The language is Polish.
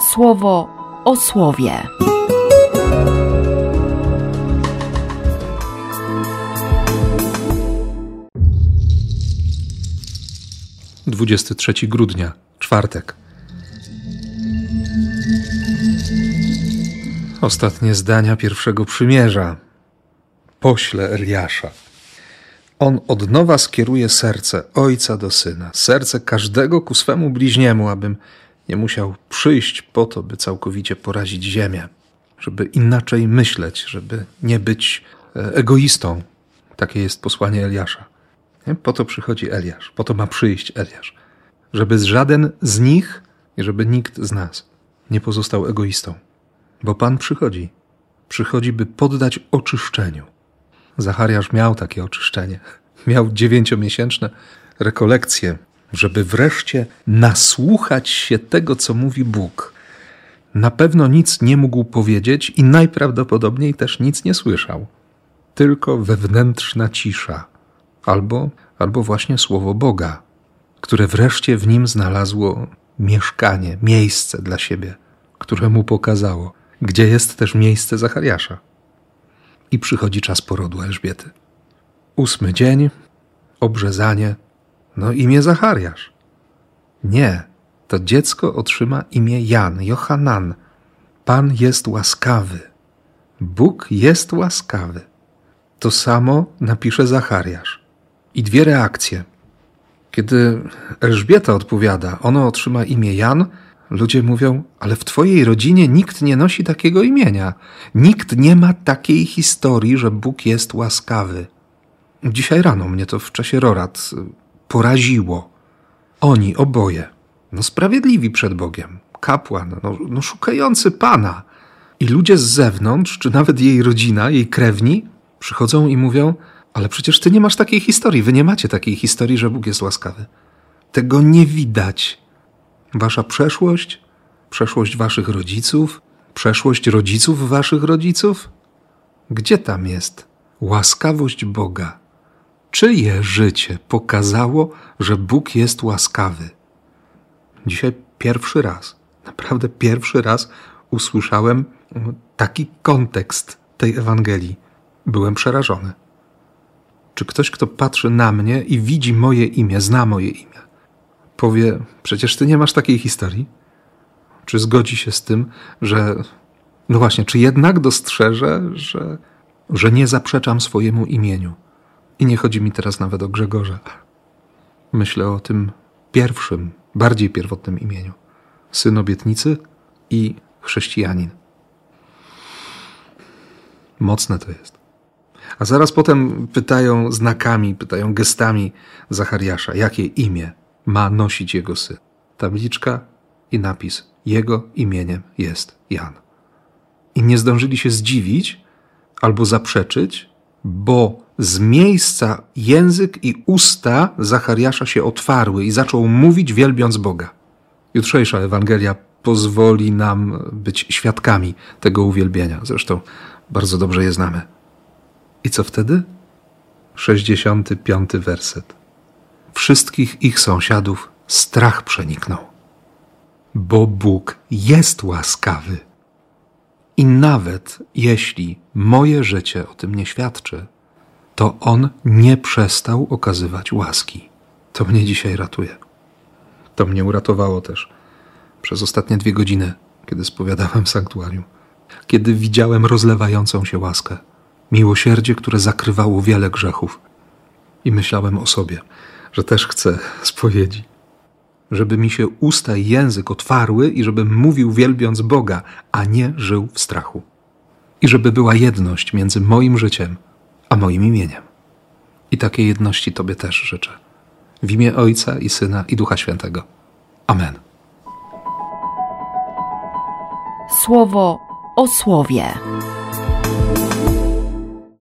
słowo o słowie. Dwudziesty trzeci grudnia, czwartek. Ostatnie zdania pierwszego przymierza. Pośle Eliasza. On od nowa skieruje serce ojca do syna, serce każdego ku swemu bliźniemu, abym nie musiał przyjść po to, by całkowicie porazić ziemię, żeby inaczej myśleć, żeby nie być e, egoistą. Takie jest posłanie Eliasza. Nie? Po to przychodzi Eliasz, po to ma przyjść Eliasz, żeby żaden z nich i żeby nikt z nas nie pozostał egoistą. Bo Pan przychodzi, przychodzi, by poddać oczyszczeniu. Zachariasz miał takie oczyszczenie. Miał dziewięciomiesięczne rekolekcje, żeby wreszcie nasłuchać się tego, co mówi Bóg. Na pewno nic nie mógł powiedzieć i najprawdopodobniej też nic nie słyszał. Tylko wewnętrzna cisza, albo, albo właśnie słowo Boga, które wreszcie w nim znalazło mieszkanie, miejsce dla siebie, które mu pokazało, gdzie jest też miejsce Zachariasza. I przychodzi czas porodu Elżbiety. Ósmy dzień, obrzezanie, no imię Zachariasz. Nie, to dziecko otrzyma imię Jan, Johanan. Pan jest łaskawy. Bóg jest łaskawy. To samo napisze Zachariasz. I dwie reakcje. Kiedy Elżbieta odpowiada, ono otrzyma imię Jan, ludzie mówią, ale w twojej rodzinie nikt nie nosi takiego imienia. Nikt nie ma takiej historii, że Bóg jest łaskawy. Dzisiaj rano mnie to w czasie rorat poraziło. Oni oboje, no sprawiedliwi przed Bogiem, kapłan, no, no szukający Pana. I ludzie z zewnątrz, czy nawet jej rodzina, jej krewni, przychodzą i mówią: Ale przecież ty nie masz takiej historii, wy nie macie takiej historii, że Bóg jest łaskawy. Tego nie widać. Wasza przeszłość, przeszłość waszych rodziców, przeszłość rodziców waszych rodziców? Gdzie tam jest łaskawość Boga? Czyje życie pokazało, że Bóg jest łaskawy? Dzisiaj pierwszy raz, naprawdę pierwszy raz usłyszałem taki kontekst tej Ewangelii. Byłem przerażony. Czy ktoś, kto patrzy na mnie i widzi moje imię, zna moje imię, powie: Przecież ty nie masz takiej historii? Czy zgodzi się z tym, że. No właśnie, czy jednak dostrzeże, że, że nie zaprzeczam swojemu imieniu? I nie chodzi mi teraz nawet o Grzegorza. Myślę o tym pierwszym, bardziej pierwotnym imieniu. Syn obietnicy i chrześcijanin. Mocne to jest. A zaraz potem pytają znakami, pytają gestami Zachariasza, jakie imię ma nosić jego syn. Tabliczka i napis: Jego imieniem jest Jan. I nie zdążyli się zdziwić albo zaprzeczyć, bo z miejsca język i usta Zachariasza się otwarły i zaczął mówić, wielbiąc Boga. Jutrzejsza Ewangelia pozwoli nam być świadkami tego uwielbienia. Zresztą bardzo dobrze je znamy. I co wtedy? 65 werset. Wszystkich ich sąsiadów strach przeniknął, bo Bóg jest łaskawy. I nawet jeśli moje życie o tym nie świadczy, to On nie przestał okazywać łaski. To mnie dzisiaj ratuje. To mnie uratowało też przez ostatnie dwie godziny, kiedy spowiadałem sanktuarium, kiedy widziałem rozlewającą się łaskę, miłosierdzie, które zakrywało wiele grzechów. I myślałem o sobie, że też chcę spowiedzi, żeby mi się usta i język otwarły i żebym mówił wielbiąc Boga, a nie żył w strachu. I żeby była jedność między moim życiem a moim imieniem. I takiej jedności Tobie też życzę. W imię Ojca i Syna i Ducha Świętego. Amen. Słowo o słowie.